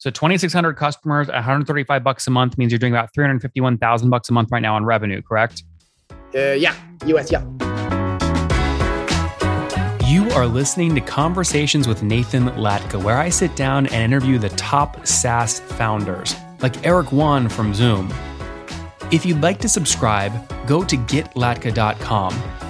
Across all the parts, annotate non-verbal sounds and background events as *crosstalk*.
So 2,600 customers, 135 bucks a month means you're doing about 351,000 bucks a month right now on revenue, correct? Uh, yeah, US, yeah. You are listening to Conversations with Nathan Latka, where I sit down and interview the top SaaS founders, like Eric Yuan from Zoom. If you'd like to subscribe, go to getlatka.com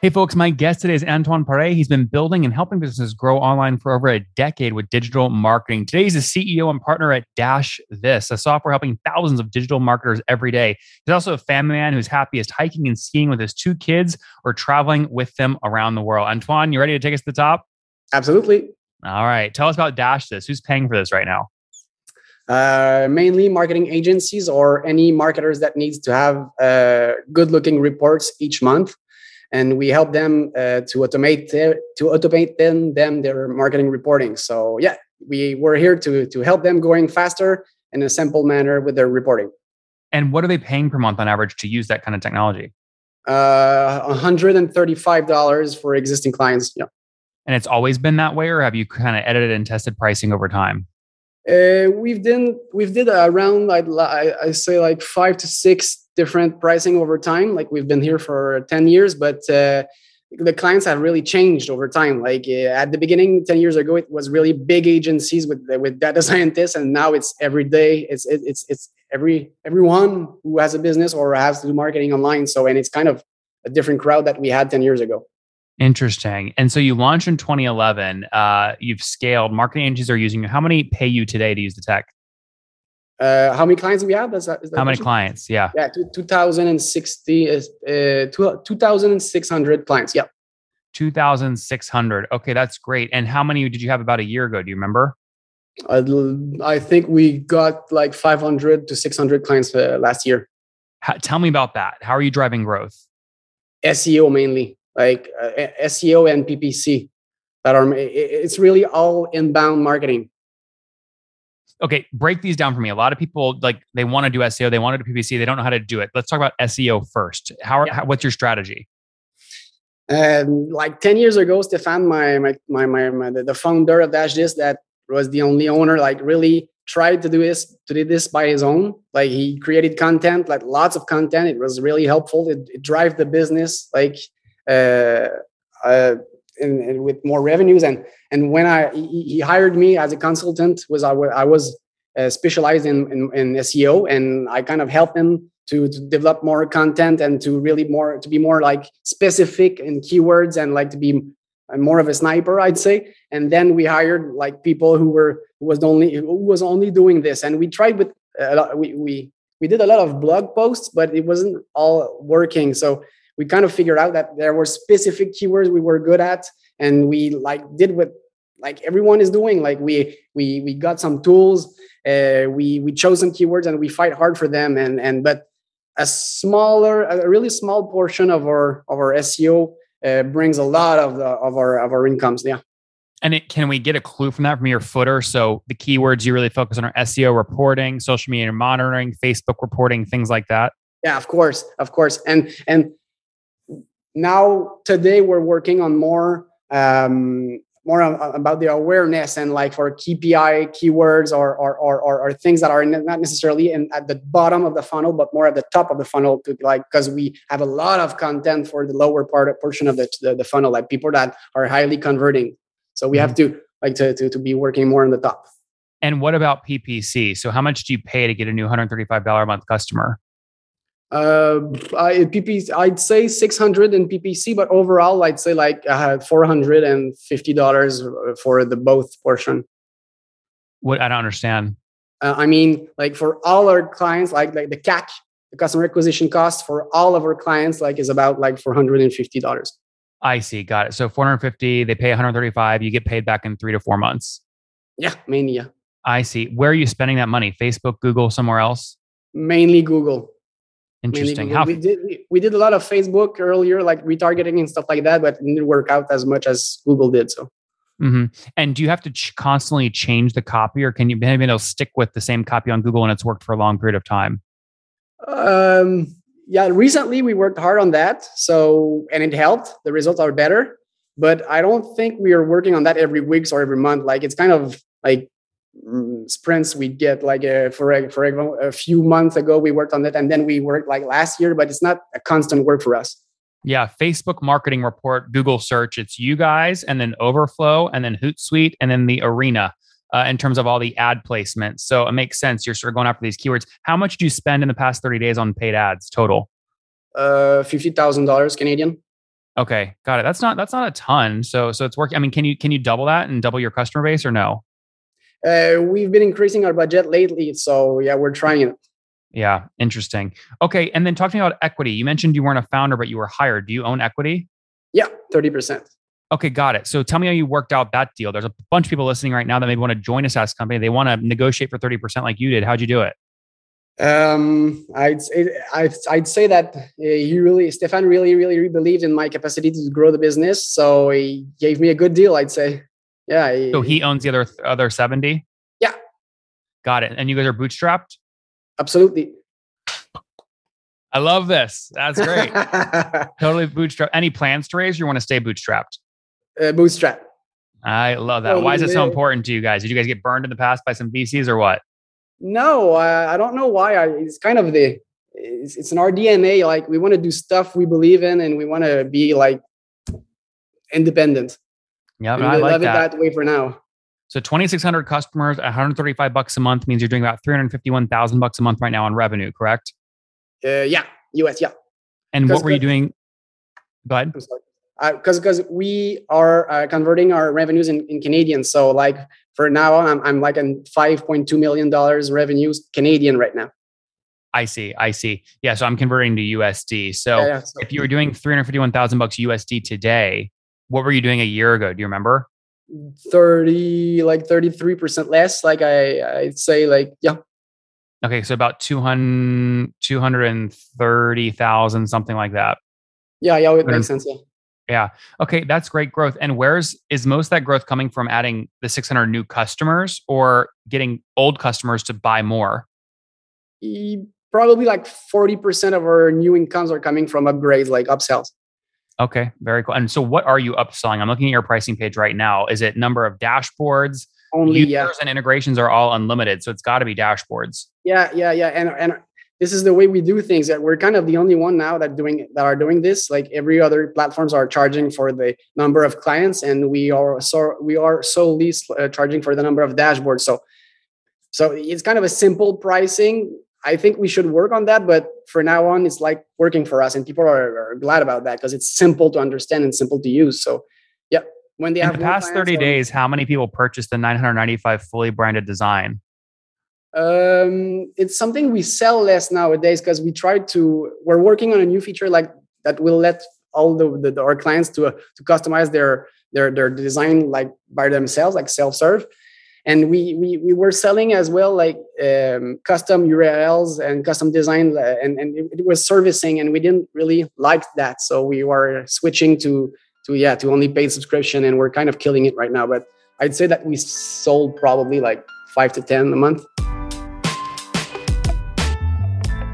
Hey, folks, my guest today is Antoine Paré. He's been building and helping businesses grow online for over a decade with digital marketing. Today, he's a CEO and partner at Dash This, a software helping thousands of digital marketers every day. He's also a family man who's happiest hiking and skiing with his two kids or traveling with them around the world. Antoine, you ready to take us to the top? Absolutely. All right. Tell us about Dash This. Who's paying for this right now? Uh, mainly marketing agencies or any marketers that needs to have uh, good looking reports each month and we help them uh, to automate their, to automate them, them their marketing reporting. So yeah, we were here to to help them going faster in a simple manner with their reporting. And what are they paying per month on average to use that kind of technology? Uh, $135 for existing clients. Yeah. And it's always been that way, or have you kind of edited and tested pricing over time? Uh, we've done we've did around I I say like five to six different pricing over time. Like we've been here for 10 years, but uh, the clients have really changed over time. Like uh, at the beginning, 10 years ago, it was really big agencies with with data *laughs* scientists, and now it's every day. It's it's it's every everyone who has a business or has to do marketing online. So and it's kind of a different crowd that we had 10 years ago. Interesting. And so you launched in 2011. Uh, you've scaled. Marketing agencies are using you. How many pay you today to use the tech? Uh, how many clients do we have? Is that, is that how many clients? Yeah. Yeah, 2060 is uh, 2,600 clients. Yeah. 2,600. Okay, that's great. And how many did you have about a year ago? Do you remember? I, I think we got like 500 to 600 clients uh, last year. How, tell me about that. How are you driving growth? SEO mainly, like uh, SEO and PPC. That are it's really all inbound marketing okay, break these down for me. A lot of people like they want to do SEO, they want to do PPC, they don't know how to do it. Let's talk about SEO first. How, yeah. how what's your strategy? Um, like 10 years ago, Stefan, my, my, my, my, my the founder of Dash This, that was the only owner, like really tried to do this, to do this by his own. Like he created content, like lots of content. It was really helpful. It, it drive the business, like, uh, uh, with more revenues. And and when I he, he hired me as a consultant, was I, I was uh, specialized in, in, in SEO, and I kind of helped him to, to develop more content and to really more to be more like specific in keywords and like to be more of a sniper, I'd say. And then we hired like people who were who was only who was only doing this, and we tried with a lot, we we we did a lot of blog posts, but it wasn't all working. So we kind of figured out that there were specific keywords we were good at and we like did what like everyone is doing like we we we got some tools uh, we we chose some keywords and we fight hard for them and and but a smaller a really small portion of our of our seo uh, brings a lot of the of our of our incomes yeah and it, can we get a clue from that from your footer? So the keywords you really focus on are SEO reporting, social media monitoring, Facebook reporting, things like that. Yeah, of course, of course. And and now today we're working on more um, more about the awareness and like for KPI keywords or or, or, or things that are not necessarily in, at the bottom of the funnel, but more at the top of the funnel to like because we have a lot of content for the lower part of, portion of the, the, the funnel, like people that are highly converting. So we mm-hmm. have to like to, to to be working more on the top. And what about PPC? So how much do you pay to get a new $135 a month customer? Uh I, PPC, I'd say 600 in PPC, but overall, I'd say like uh, $450 for the both portion. What I don't understand. Uh, I mean, like for all our clients, like like the CAC, the customer acquisition cost for all of our clients, like is about like $450. I see. Got it. So 450, they pay 135, you get paid back in three to four months. Yeah, mainly. Yeah. I see. Where are you spending that money? Facebook, Google, somewhere else? Mainly Google. Interesting. How we did we, we did a lot of Facebook earlier, like retargeting and stuff like that, but it didn't work out as much as Google did. So. Mm-hmm. And do you have to ch- constantly change the copy, or can you maybe it'll stick with the same copy on Google and it's worked for a long period of time? Um, yeah, recently we worked hard on that, so and it helped. The results are better, but I don't think we are working on that every week or every month. Like it's kind of like sprints we get like a, for for a few months ago we worked on it and then we worked like last year but it's not a constant work for us. Yeah facebook marketing report google search it's you guys and then overflow and then hootsuite and then the arena uh, in terms of all the ad placements. So it makes sense you're sort of going after these keywords. How much do you spend in the past 30 days on paid ads total? Uh $50000 canadian. Okay got it. That's not that's not a ton so so it's working i mean can you can you double that and double your customer base or no uh, we've been increasing our budget lately. So yeah, we're trying it. Yeah, interesting. Okay, and then talk to me about equity. You mentioned you weren't a founder, but you were hired. Do you own equity? Yeah, thirty percent. Okay, got it. So tell me how you worked out that deal. There's a bunch of people listening right now that maybe want to join a SaaS company. They want to negotiate for thirty percent like you did. How'd you do it? Um, I'd I'd, I'd say that uh, he really Stefan really really believed in my capacity to grow the business, so he gave me a good deal. I'd say. Yeah. He, so he owns the other other 70? Yeah. Got it. And you guys are bootstrapped? Absolutely. I love this. That's great. *laughs* totally bootstrapped. Any plans to raise? Or you want to stay bootstrapped? Uh, bootstrap. I love that. Why is it so important to you guys? Did you guys get burned in the past by some VCs or what? No, I, I don't know why. I, it's kind of the it's, it's in our DNA. Like we want to do stuff we believe in, and we want to be like independent. Yeah, I like love that. it that way for now. So 2,600 customers, 135 bucks a month means you're doing about 351,000 bucks a month right now on revenue, correct? Uh, yeah, US, yeah. And what were you doing? Go ahead. Because uh, because we are uh, converting our revenues in, in Canadian. So like for now, I'm, I'm like in 5.2 million dollars revenues Canadian right now. I see. I see. Yeah. So I'm converting to USD. So, yeah, yeah, so if you were doing 351,000 bucks USD today, what were you doing a year ago? Do you remember? 30 like 33% less like i i'd say like yeah. Okay so about 200 230000 something like that. Yeah yeah it makes sense yeah. Yeah okay that's great growth and where's is most of that growth coming from adding the 600 new customers or getting old customers to buy more? Probably like 40% of our new incomes are coming from upgrades like upsells Okay, very cool. And so, what are you upselling? I'm looking at your pricing page right now. Is it number of dashboards? Only Users yeah. and integrations are all unlimited, so it's got to be dashboards. Yeah, yeah, yeah. And and this is the way we do things. That we're kind of the only one now that doing that are doing this. Like every other platforms are charging for the number of clients, and we are so we are solely uh, charging for the number of dashboards. So so it's kind of a simple pricing I think we should work on that. But for now on, it's like working for us, and people are, are glad about that because it's simple to understand and simple to use. So, yeah, when they in have the past thirty days, how many people purchased the 995 fully branded design? Um, it's something we sell less nowadays because we try to. We're working on a new feature like that will let all the, the our clients to uh, to customize their their their design like by themselves, like self serve and we we, we were selling as well like um, custom urls and custom design uh, and, and it, was servicing and we didn't really like that. So we were switching to to yeah to only paid subscription and we're kind of killing it right now. But i'd say that we sold probably like five to ten a month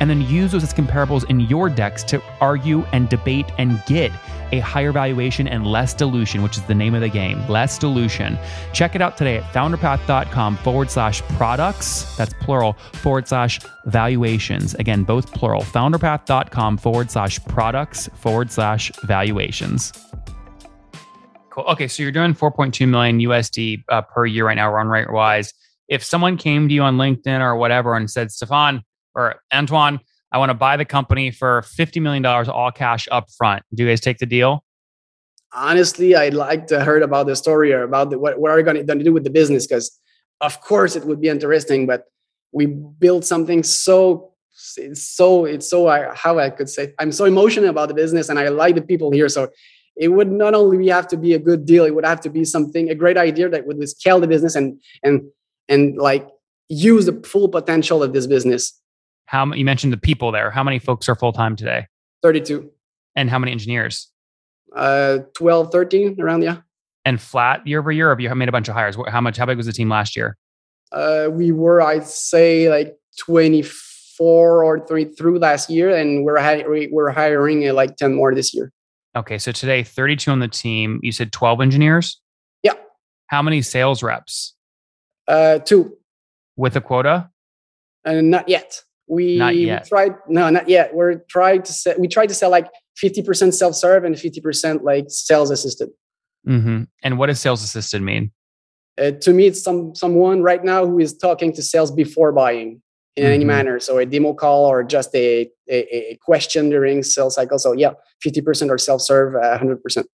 and then use those as comparables in your decks to argue and debate and get a higher valuation and less dilution, which is the name of the game, less dilution. Check it out today at founderpath.com forward slash products, that's plural, forward slash valuations. Again, both plural, founderpath.com forward slash products forward slash valuations. Cool. Okay, so you're doing 4.2 million USD uh, per year right now, run rate wise. If someone came to you on LinkedIn or whatever and said, Stefan, or Antoine, I want to buy the company for $50 million all cash up front. Do you guys take the deal? Honestly, I'd like to heard about the story or about the, what, what are we going to do with the business? Because of course it would be interesting, but we built something so it's so it's so I, how I could say I'm so emotional about the business and I like the people here. So it would not only have to be a good deal, it would have to be something a great idea that would scale the business and and and like use the full potential of this business. How you mentioned the people there? How many folks are full time today? Thirty-two. And how many engineers? Uh, 12, 13 around yeah. And flat year over year, or have you made a bunch of hires? How much? How big was the team last year? Uh, we were, I'd say, like twenty-four or three through last year, and we're hi- we're hiring uh, like ten more this year. Okay, so today, thirty-two on the team. You said twelve engineers. Yeah. How many sales reps? Uh, two. With a quota? And uh, not yet. We, not yet. we tried. No, not yet. We're trying to sell. We tried to sell like fifty percent self-serve and fifty percent like sales assisted. Mm-hmm. And what does sales assisted mean? Uh, to me, it's some someone right now who is talking to sales before buying in mm-hmm. any manner. So a demo call or just a, a, a question during sales cycle. So yeah, fifty percent or self-serve, uh, hundred percent.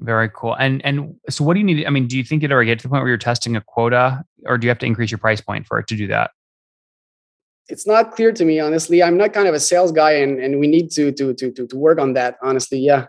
Very cool. And and so, what do you need? I mean, do you think it ever get to the point where you're testing a quota, or do you have to increase your price point for it to do that? It's not clear to me, honestly. I'm not kind of a sales guy, and and we need to to to to, to work on that. Honestly, yeah,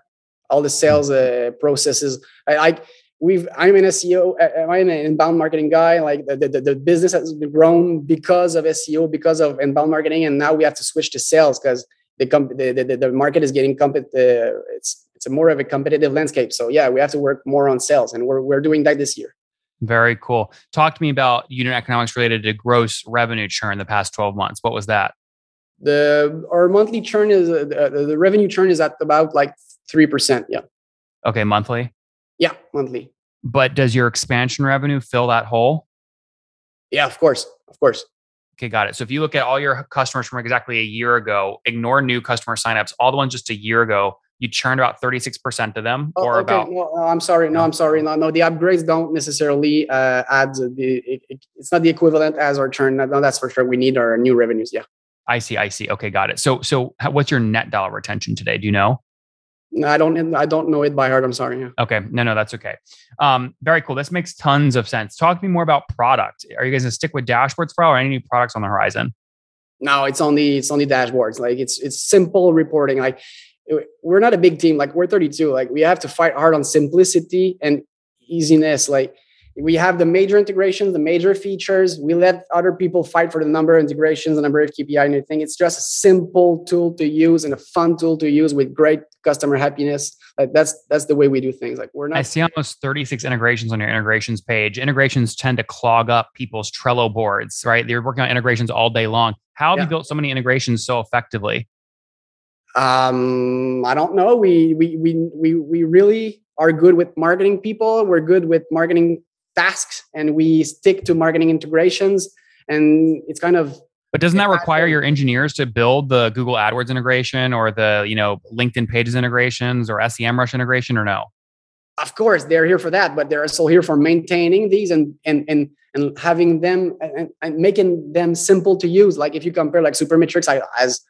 all the sales uh, processes. I, I we've I'm an SEO. Uh, uh, I'm an inbound marketing guy. Like the, the the business has grown because of SEO, because of inbound marketing, and now we have to switch to sales because the, comp- the, the, the market is getting compet- uh, it's it's a more of a competitive landscape. So yeah, we have to work more on sales, and we're we're doing that this year. Very cool. Talk to me about unit economics related to gross revenue churn the past twelve months. What was that? The our monthly churn is uh, the, the revenue churn is at about like three percent. Yeah. Okay, monthly. Yeah, monthly. But does your expansion revenue fill that hole? Yeah, of course, of course. Okay, got it. So if you look at all your customers from exactly a year ago, ignore new customer signups, all the ones just a year ago, you churned about 36% of them oh, or okay. about no, i'm sorry no i'm sorry no no the upgrades don't necessarily uh, add the it, it, it's not the equivalent as our churn no that's for sure we need our new revenues yeah i see i see okay got it so so what's your net dollar retention today do you know no, I don't. I don't know it by heart. I'm sorry. Yeah. Okay. No, no, that's okay. Um, very cool. This makes tons of sense. Talk to me more about product. Are you guys gonna stick with dashboards for all, or any new products on the horizon? No, it's only it's only dashboards. Like it's it's simple reporting. Like we're not a big team like we're 32 like we have to fight hard on simplicity and easiness like we have the major integrations the major features we let other people fight for the number of integrations the number of kpi and everything. It's just a simple tool to use and a fun tool to use with great customer happiness. Like that's that's the way we do things like we're not i see almost 36 integrations on your integrations page. Integrations tend to clog up people's trello boards right? They're working on integrations all day long. How have yeah. you built so many integrations so effectively um, I don't know. We we we we we really are good with marketing people. We're good with marketing tasks, and we stick to marketing integrations. And it's kind of. But doesn't that require your engineers to build the Google AdWords integration or the you know LinkedIn Pages integrations or SEMrush integration or no? Of course, they're here for that, but they're also here for maintaining these and and and and having them and, and making them simple to use. Like if you compare like Supermetrics as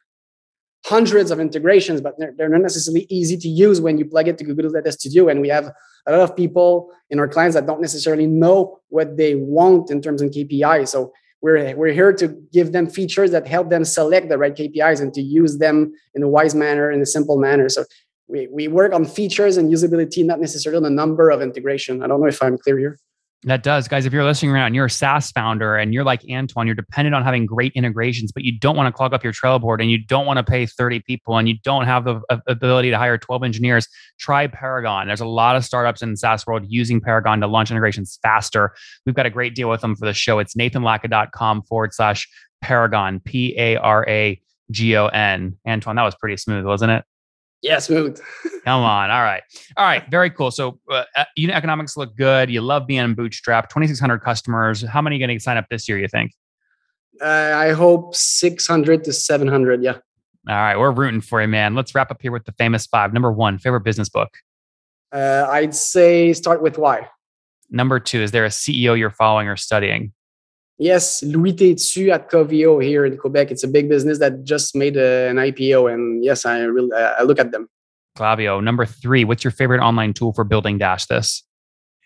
hundreds of integrations, but they're, they're not necessarily easy to use when you plug it to Google Data Studio. And we have a lot of people in our clients that don't necessarily know what they want in terms of KPIs. So we're, we're here to give them features that help them select the right KPIs and to use them in a wise manner, in a simple manner. So we, we work on features and usability, not necessarily on the number of integration. I don't know if I'm clear here. That does, guys. If you're listening around, and you're a SaaS founder and you're like Antoine, you're dependent on having great integrations, but you don't want to clog up your Trello board and you don't want to pay 30 people and you don't have the uh, ability to hire 12 engineers. Try Paragon. There's a lot of startups in the SaaS world using Paragon to launch integrations faster. We've got a great deal with them for the show. It's nathanlatka.com forward slash Paragon, P A R A G O N. Antoine, that was pretty smooth, wasn't it? Yeah, smooth. Come on. All right. All right. Very cool. So, uh, uh unit economics look good. You love being in Bootstrap. 2,600 customers. How many are going to sign up this year, you think? Uh, I hope 600 to 700. Yeah. All right. We're rooting for you, man. Let's wrap up here with the famous five. Number one, favorite business book? Uh, I'd say start with why. Number two, is there a CEO you're following or studying? Yes, Louis Tétu at Coveo here in Quebec. It's a big business that just made a, an IPO, and yes, I really I look at them. Klaviyo. Number three, what's your favorite online tool for building Dash This?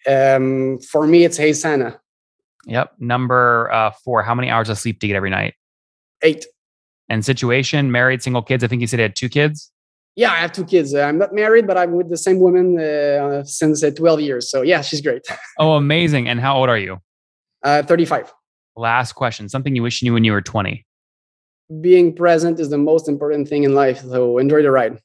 Um, for me, it's Asana. Yep. Number uh, four, how many hours of sleep do you get every night? Eight. And situation, married, single kids. I think you said you had two kids. Yeah, I have two kids. Uh, I'm not married, but I'm with the same woman uh, since uh, 12 years. So yeah, she's great. *laughs* oh, amazing. And how old are you? Uh, 35. Last question. Something you wish you knew when you were 20. Being present is the most important thing in life. So enjoy the ride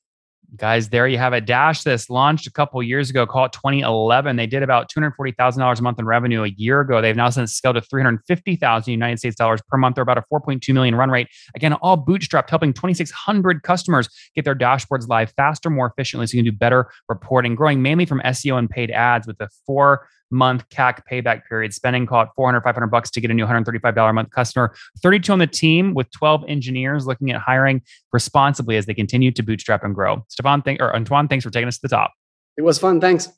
guys there you have it dash this launched a couple years ago called 2011 they did about $240000 a month in revenue a year ago they've now since scaled to 350000 united states dollars per month they're about a 4.2 million run rate again all bootstrapped helping 2600 customers get their dashboards live faster more efficiently so you can do better reporting growing mainly from seo and paid ads with the four month CAC payback period, spending call it 400, 500 bucks to get a new $135 a month customer. 32 on the team with 12 engineers looking at hiring responsibly as they continue to bootstrap and grow. Stefan, thank, or Antoine, thanks for taking us to the top. It was fun. Thanks.